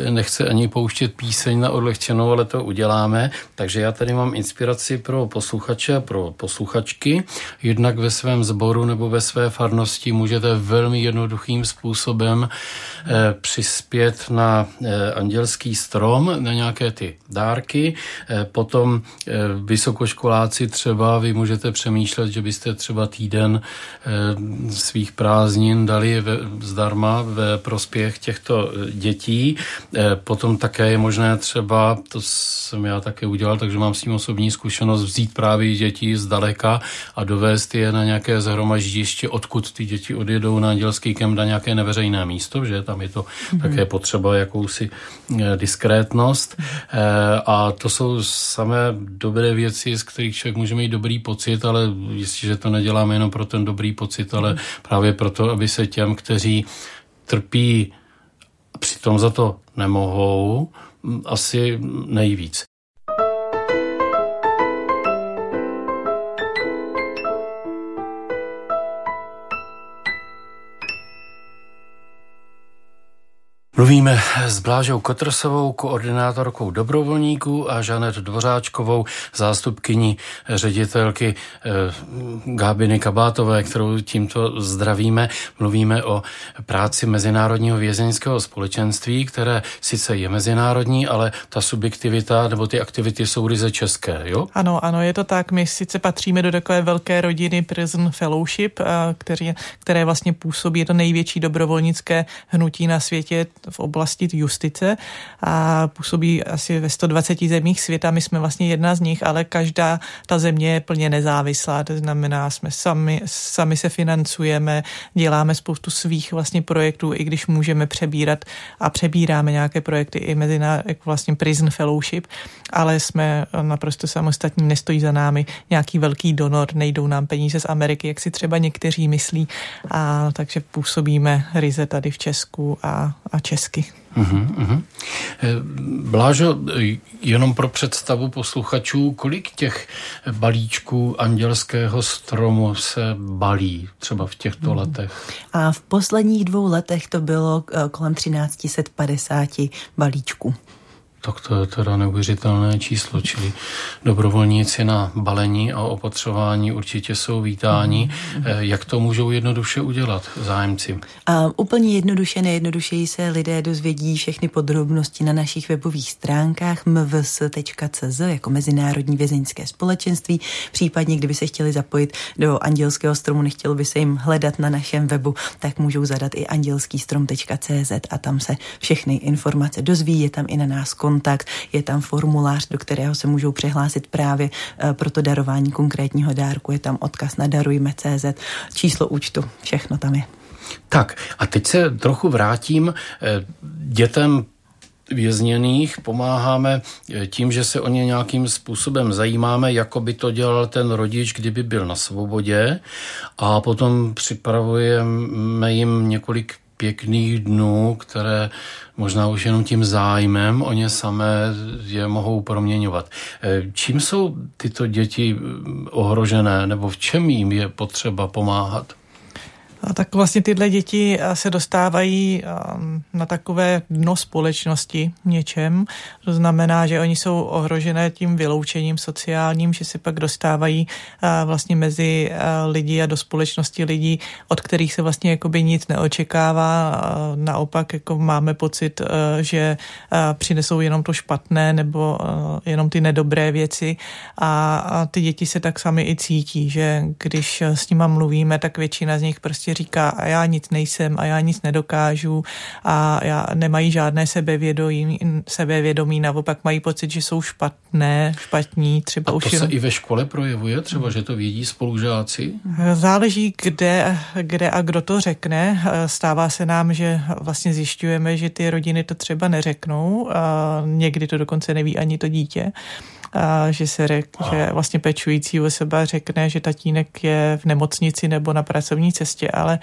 nechce ani pouštět píseň na odlehčenou, ale to uděláme. Takže já tady mám inspiraci pro posluchače a pro posluchačky. Jednak ve svém sboru nebo ve své farnosti můžete velmi jednoduchým způsobem eh, přispět na eh, andělský strom, na nějaké ty dárky. Eh, potom vysokoškoláci třeba, vy můžete přemýšlet, že byste třeba týden svých prázdnin dali ve, zdarma ve prospěch těchto eh, dětí. Eh, potom také je možné třeba, to jsem já také udělal, takže mám s tím osobní zkušenost, vzít právě děti z daleka a dovést je na nějaké zhromaždiště, odkud ty děti odjedou na andělský kem na nějaké neveřejné místo, že tam je to mm-hmm. také potřeba jakousi eh, diskrétnost. A to jsou samé dobré věci, z kterých člověk může mít dobrý pocit, ale jistě, že to neděláme jenom pro ten dobrý pocit, ale mm-hmm. právě proto, aby se těm, kteří trpí a přitom za to nemohou, asi nejvíc. Mluvíme s Blážou Kotrosovou, koordinátorkou dobrovolníků a Žanet Dvořáčkovou, zástupkyní ředitelky eh, Gábiny Kabátové, kterou tímto zdravíme. Mluvíme o práci Mezinárodního vězeňského společenství, které sice je mezinárodní, ale ta subjektivita nebo ty aktivity jsou ryze české, jo? Ano, ano, je to tak. My sice patříme do takové velké rodiny Prison Fellowship, které, které vlastně působí, je to největší dobrovolnické hnutí na světě, v oblasti justice a působí asi ve 120 zemích světa. My jsme vlastně jedna z nich, ale každá ta země je plně nezávislá. To znamená, jsme sami, sami se financujeme, děláme spoustu svých vlastně projektů, i když můžeme přebírat a přebíráme nějaké projekty i mezi jako vlastně Prison Fellowship, ale jsme naprosto samostatní, nestojí za námi nějaký velký donor, nejdou nám peníze z Ameriky, jak si třeba někteří myslí, a takže působíme ryze tady v Česku a, a Česku česky. Uh-huh, uh-huh. Blážo, jenom pro představu posluchačů, kolik těch balíčků andělského stromu se balí třeba v těchto uh-huh. letech? A v posledních dvou letech to bylo eh, kolem 1350 balíčků. Tak to je teda neuvěřitelné číslo, čili dobrovolníci na balení a opatřování určitě jsou vítáni. Mm-hmm. Jak to můžou jednoduše udělat zájemci? A úplně jednoduše, nejjednodušeji se lidé dozvědí všechny podrobnosti na našich webových stránkách mvs.cz jako Mezinárodní vězeňské společenství. Případně, kdyby se chtěli zapojit do Andělského stromu, nechtělo by se jim hledat na našem webu, tak můžou zadat i andělskýstrom.cz a tam se všechny informace dozví. Je tam i na nás kontakt, je tam formulář, do kterého se můžou přihlásit právě eh, pro to darování konkrétního dárku, je tam odkaz na darujme.cz, číslo účtu, všechno tam je. Tak a teď se trochu vrátím eh, dětem vězněných pomáháme eh, tím, že se o ně nějakým způsobem zajímáme, jako by to dělal ten rodič, kdyby byl na svobodě a potom připravujeme jim několik pěkných dnů, které možná už jenom tím zájmem o ně samé je mohou proměňovat. Eh, čím jsou tyto děti ohrožené nebo v čem jim je potřeba pomáhat? A tak vlastně tyhle děti eh, se dostávají eh, na takové dno společnosti něčem. To znamená, že oni jsou ohrožené tím vyloučením sociálním, že se pak dostávají eh, vlastně mezi lidi a do společnosti lidí, od kterých se vlastně jakoby nic neočekává. Naopak jako máme pocit, že přinesou jenom to špatné nebo jenom ty nedobré věci a ty děti se tak sami i cítí, že když s nima mluvíme, tak většina z nich prostě říká, a já nic nejsem, a já nic nedokážu, a já nemají žádné sebevědomí, sebevědomí naopak mají pocit, že jsou špatné, špatní, třeba a už to jenom... se i ve škole projevuje, třeba, že to vědí spolužáci? Záleží, kde, kde a kdo to řekne. Stává se nám, že vlastně zjišťujeme, že ty rodiny to třeba neřeknou, a někdy to dokonce neví ani to dítě a že se řek, že vlastně pečující osoba řekne, že tatínek je v nemocnici nebo na pracovní cestě, ale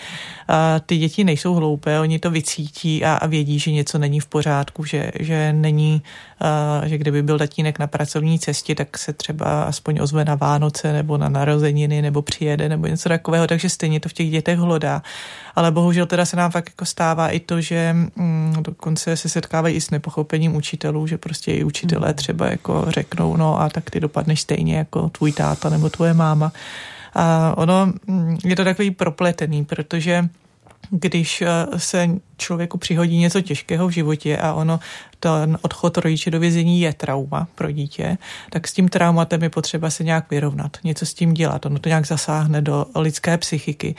a ty děti nejsou hloupé, oni to vycítí a, a vědí, že něco není v pořádku, že, že není, a, že kdyby byl tatínek na pracovní cestě, tak se třeba aspoň ozve na Vánoce nebo na narozeniny nebo přijede nebo něco takového, takže stejně to v těch dětech hlodá. Ale bohužel teda se nám fakt jako stává i to, že mm, dokonce se setkávají i s nepochopením učitelů, že prostě i učitelé hmm. třeba jako řeknou, no a tak ty dopadneš stejně jako tvůj táta nebo tvoje máma. A ono mm, je to takový propletený, protože když eh, se člověku přihodí něco těžkého v životě a ono ten odchod rodiče do vězení je trauma pro dítě, tak s tím traumatem je potřeba se nějak vyrovnat, něco s tím dělat. Ono to nějak zasáhne do lidské psychiky.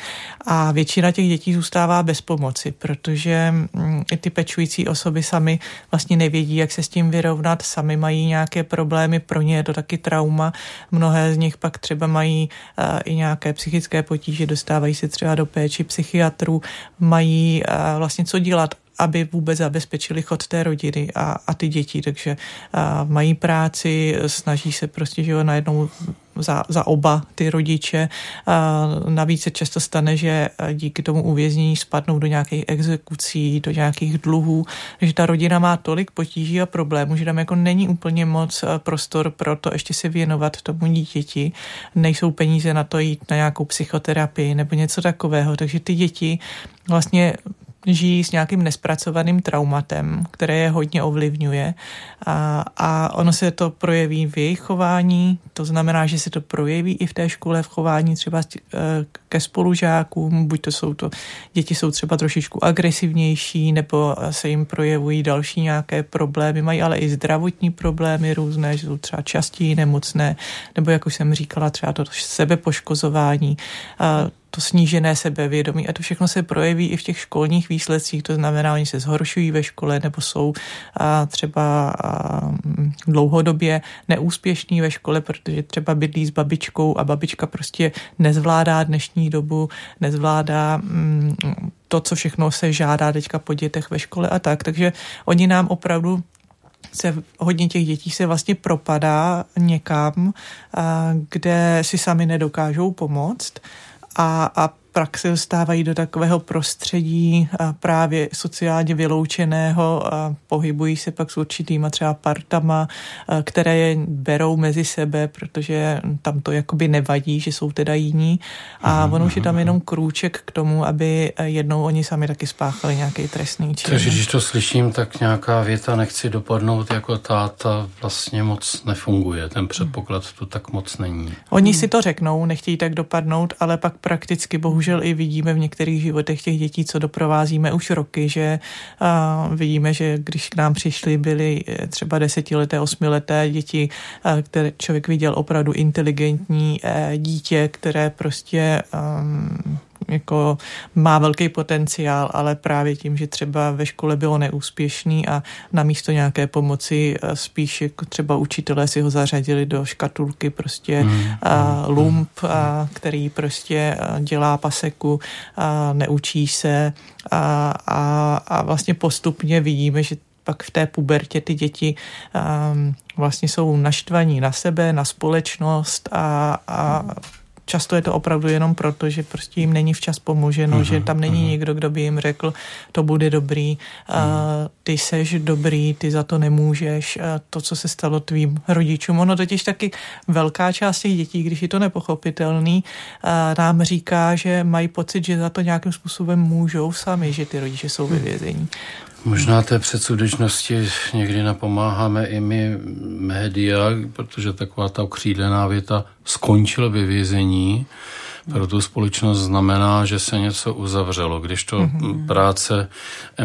A většina těch dětí zůstává bez pomoci, protože mm, i ty pečující osoby sami vlastně nevědí, jak se s tím vyrovnat, sami mají nějaké problémy, pro ně je to taky trauma. Mnohé z nich pak třeba mají uh, i nějaké psychické potíže, dostávají se třeba do péči psychiatrů, mají uh, vlastně co dělat aby vůbec zabezpečili chod té rodiny a, a ty děti. Takže a, mají práci, snaží se prostě, že jo, najednou za, za oba ty rodiče. A navíc se často stane, že díky tomu uvěznění spadnou do nějakých exekucí, do nějakých dluhů, že ta rodina má tolik potíží a problémů, že tam jako není úplně moc prostor pro to ještě se věnovat tomu dítěti. Nejsou peníze na to jít na nějakou psychoterapii nebo něco takového, takže ty děti vlastně žijí s nějakým nespracovaným traumatem, které je hodně ovlivňuje. A, a ono se to projeví v jejich chování, to znamená, že se to projeví i v té škole v chování třeba eh, ke spolužákům, buď to jsou to, děti jsou třeba trošičku agresivnější, nebo se jim projevují další nějaké problémy, mají ale i zdravotní problémy různé, že jsou třeba častěji nemocné, nebo jak už jsem říkala, třeba to sebepoškozování, to snížené sebevědomí a to všechno se projeví i v těch školních výsledcích, to znamená, oni se zhoršují ve škole nebo jsou a třeba a, dlouhodobě neúspěšní ve škole, protože třeba bydlí s babičkou a babička prostě nezvládá dnešní dobu, nezvládá mm, to, co všechno se žádá teďka po dětech ve škole a tak. Takže oni nám opravdu se hodně těch dětí se vlastně propadá někam, kde si sami nedokážou pomoct a, a praxi dostávají do takového prostředí právě sociálně vyloučeného a pohybují se pak s určitýma třeba partama, které je berou mezi sebe, protože tam to jakoby nevadí, že jsou teda jiní a ono už je tam jenom krůček k tomu, aby jednou oni sami taky spáchali nějaký trestný čin. Takže když to slyším, tak nějaká věta nechci dopadnout jako táta vlastně moc nefunguje. Ten předpoklad tu tak moc není. Oni si to řeknou, nechtějí tak dopadnout, ale pak prakticky bohužel bohužel i vidíme v některých životech těch dětí, co doprovázíme už roky, že vidíme, že když k nám přišli, byly e, třeba desetileté, osmileté děti, které člověk viděl opravdu inteligentní a, e, dítě, které prostě a, jako má velký potenciál, ale právě tím, že třeba ve škole bylo neúspěšný a na místo nějaké pomoci eh, spíš jako třeba učitelé si ho zařadili do škatulky prostě mm, a lump, a, který prostě dělá paseku a neučí se a, a, a vlastně postupně vidíme, že pak v té pubertě ty děti um, vlastně jsou naštvaní na sebe, na společnost a, a často je to opravdu jenom proto, že prostě jim není včas pomoženo, uh-huh, že tam není uh-huh. někdo, kdo by jim řekl, to bude dobrý, uh-huh. a ty seš dobrý, ty za to nemůžeš, a to, co se stalo tvým rodičům. Ono totiž taky velká část těch dětí, když je to nepochopitelný, nám říká, že mají pocit, že za to nějakým způsobem můžou sami, že ty rodiče jsou ve vězení. Možná té předsudečnosti někdy napomáháme i my média, protože taková ta okřídlená věta skončil ve vězení, pro tu společnost znamená, že se něco uzavřelo, když to mm-hmm. práce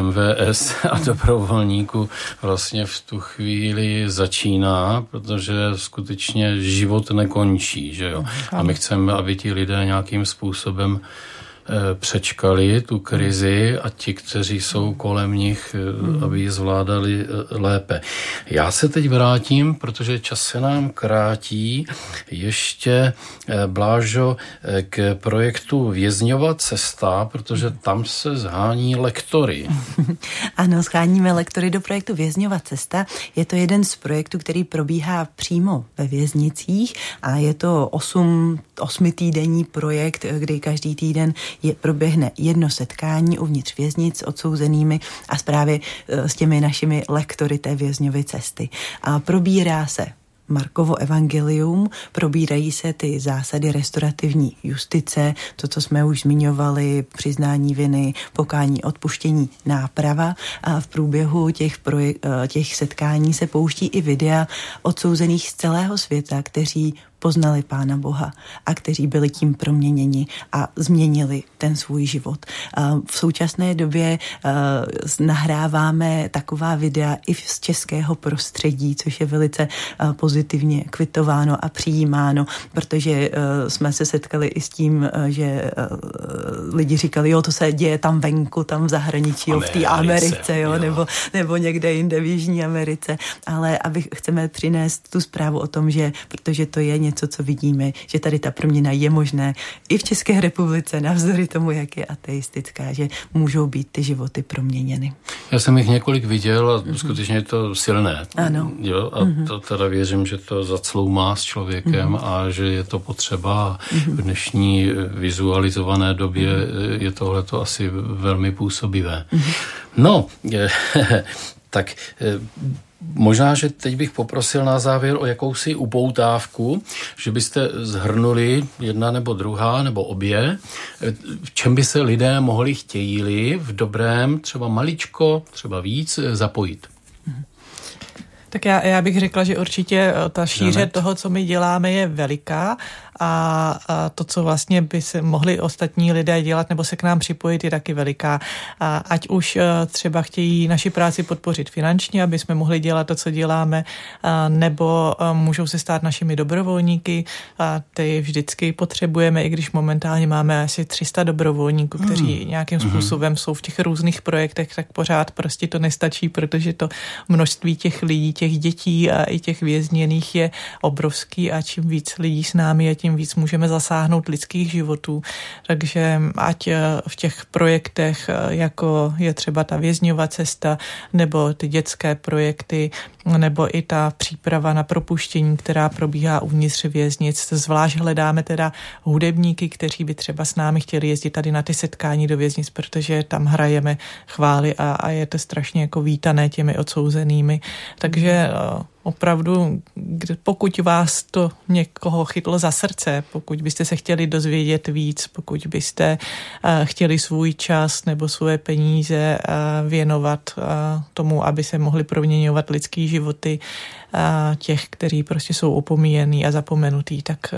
MVS a dobrovolníků vlastně v tu chvíli začíná, protože skutečně život nekončí, že jo. A my chceme, aby ti lidé nějakým způsobem přečkali tu krizi a ti, kteří jsou kolem nich, aby ji zvládali lépe. Já se teď vrátím, protože čas se nám krátí, ještě Blážo k projektu Vězňova cesta, protože tam se zhání lektory. Ano, scháníme lektory do projektu Vězňova cesta. Je to jeden z projektů, který probíhá přímo ve věznicích a je to osm, osmitýdenní projekt, kdy každý týden je, proběhne jedno setkání uvnitř věznic s odsouzenými a právě e, s těmi našimi lektory té vězňovy cesty. A probírá se Markovo evangelium, probírají se ty zásady restaurativní justice, to, co jsme už zmiňovali, přiznání viny, pokání, odpuštění, náprava a v průběhu těch, eh, těch setkání se pouští i videa odsouzených z celého světa, kteří poznali Pána Boha a kteří byli tím proměněni a změnili ten svůj život. V současné době nahráváme taková videa i z českého prostředí, což je velice pozitivně kvitováno a přijímáno, protože jsme se setkali i s tím, že lidi říkali, jo, to se děje tam venku, tam v zahraničí, jo, v té Americe, jo, jo. Nebo, nebo někde jinde v Jižní Americe, ale aby chceme přinést tu zprávu o tom, že protože to je něco, co vidíme, že tady ta proměna je možné i v České republice, navzdory tomu, jak je ateistická, že můžou být ty životy proměněny. Já jsem jich několik viděl a mm-hmm. skutečně je to silné. Ano. Jo, a mm-hmm. to teda věřím, že to zacloumá s člověkem mm-hmm. a že je to potřeba. Mm-hmm. V dnešní vizualizované době mm-hmm. je tohle to asi velmi působivé. Mm-hmm. No, tak Možná, že teď bych poprosil na závěr o jakousi upoutávku, že byste zhrnuli jedna nebo druhá nebo obě, v čem by se lidé mohli chtějí v dobrém, třeba maličko, třeba víc zapojit. Tak já, já bych řekla, že určitě ta šíře toho, co my děláme, je veliká a, a to, co vlastně by se mohli ostatní lidé dělat nebo se k nám připojit, je taky veliká. A ať už e, třeba chtějí naši práci podpořit finančně, aby jsme mohli dělat to, co děláme, a, nebo e, můžou se stát našimi dobrovolníky. A ty vždycky potřebujeme, i když momentálně máme asi 300 dobrovolníků, kteří hmm. nějakým mhm. způsobem jsou v těch různých projektech, tak pořád prostě to nestačí, protože to množství těch lidí, těch dětí a i těch vězněných je obrovský a čím víc lidí s námi je, tím tím víc můžeme zasáhnout lidských životů. Takže ať eh, v těch projektech, eh, jako je třeba ta vězňová cesta, nebo ty dětské projekty, nebo i ta příprava na propuštění, která probíhá uvnitř věznic. Zvlášť hledáme teda hudebníky, kteří by třeba s námi chtěli jezdit tady na ty setkání do věznic, protože tam hrajeme chvály a, a je to strašně jako vítané těmi odsouzenými. Takže eh, opravdu, pokud vás to někoho chytlo za srdce, pokud byste se chtěli dozvědět víc, pokud byste uh, chtěli svůj čas nebo svoje peníze uh, věnovat uh, tomu, aby se mohli proměňovat lidský životy těch, kteří prostě jsou opomíjení a zapomenutí, tak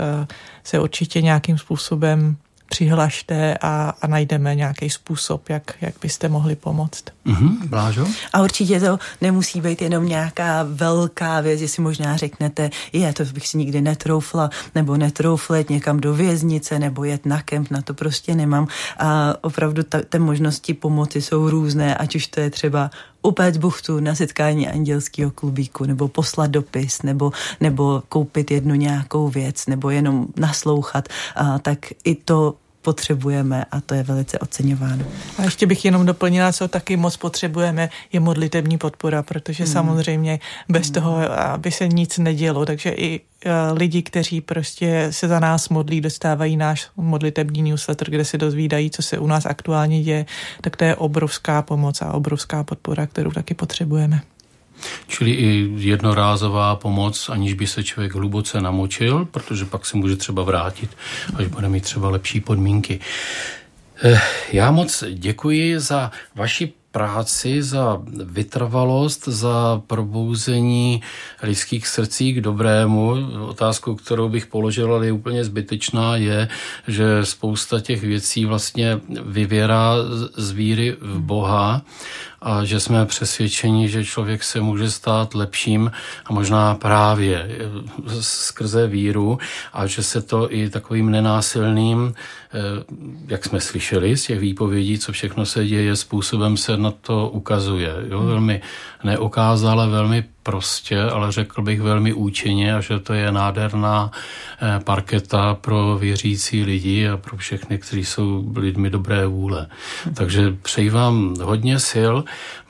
se určitě nějakým způsobem přihlašte a, a najdeme nějaký způsob, jak, jak byste mohli pomoct. Mm-hmm, Blážo? A určitě to nemusí být jenom nějaká velká věc, jestli možná řeknete, je, to bych si nikdy netroufla, nebo netrouflet někam do věznice, nebo jet na kemp, na to prostě nemám. A opravdu ta, ty možnosti pomoci jsou různé, ať už to je třeba upéct buchtu na setkání andělského klubíku, nebo poslat dopis, nebo, nebo koupit jednu nějakou věc, nebo jenom naslouchat, a tak i to potřebujeme a to je velice oceňováno. A ještě bych jenom doplnila, co taky moc potřebujeme, je modlitební podpora, protože hmm. samozřejmě bez hmm. toho, aby se nic nedělo, takže i e, lidi, kteří prostě se za nás modlí, dostávají náš modlitební newsletter, kde se dozvídají, co se u nás aktuálně děje, tak to je obrovská pomoc a obrovská podpora, kterou taky potřebujeme. Čili i jednorázová pomoc, aniž by se člověk hluboce namočil, protože pak se může třeba vrátit, až bude mít třeba lepší podmínky. Eh, já moc děkuji za vaši práci, za vytrvalost, za probouzení lidských srdcí k dobrému. Otázku, kterou bych položil, ale je úplně zbytečná, je, že spousta těch věcí vlastně vyvěrá z víry v Boha a že jsme přesvědčeni, že člověk se může stát lepším a možná právě eh, skrze víru a že se to i takovým nenásilným, eh, jak jsme slyšeli z těch výpovědí, co všechno se děje, způsobem se na to ukazuje. Jo? Velmi neokázale, velmi prostě, ale řekl bych velmi účinně a že to je nádherná eh, parketa pro věřící lidi a pro všechny, kteří jsou lidmi dobré vůle. Takže přeji vám hodně sil.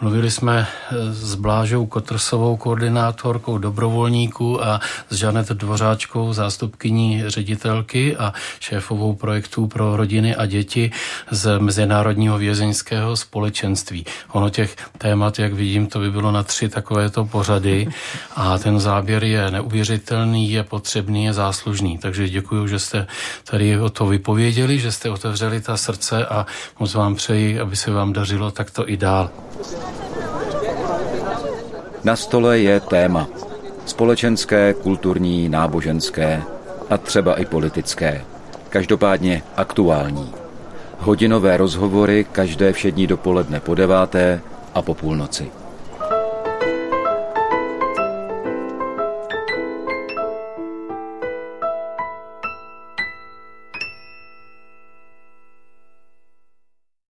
Mluvili jsme eh, s Blážou Kotrsovou, koordinátorkou dobrovolníků a s Žanet Dvořáčkou, zástupkyní ředitelky a šéfovou projektů pro rodiny a děti z Mezinárodního vězeňského společenství. Ono těch témat, jak vidím, to by bylo na tři takovéto pořady a ten záběr je neuvěřitelný, je potřebný, je záslužný. Takže děkuji, že jste tady o to vypověděli, že jste otevřeli ta srdce a moc vám přeji, aby se vám dařilo takto i dál. Na stole je téma. Společenské, kulturní, náboženské a třeba i politické. Každopádně aktuální. Hodinové rozhovory každé všední dopoledne po deváté a po půlnoci.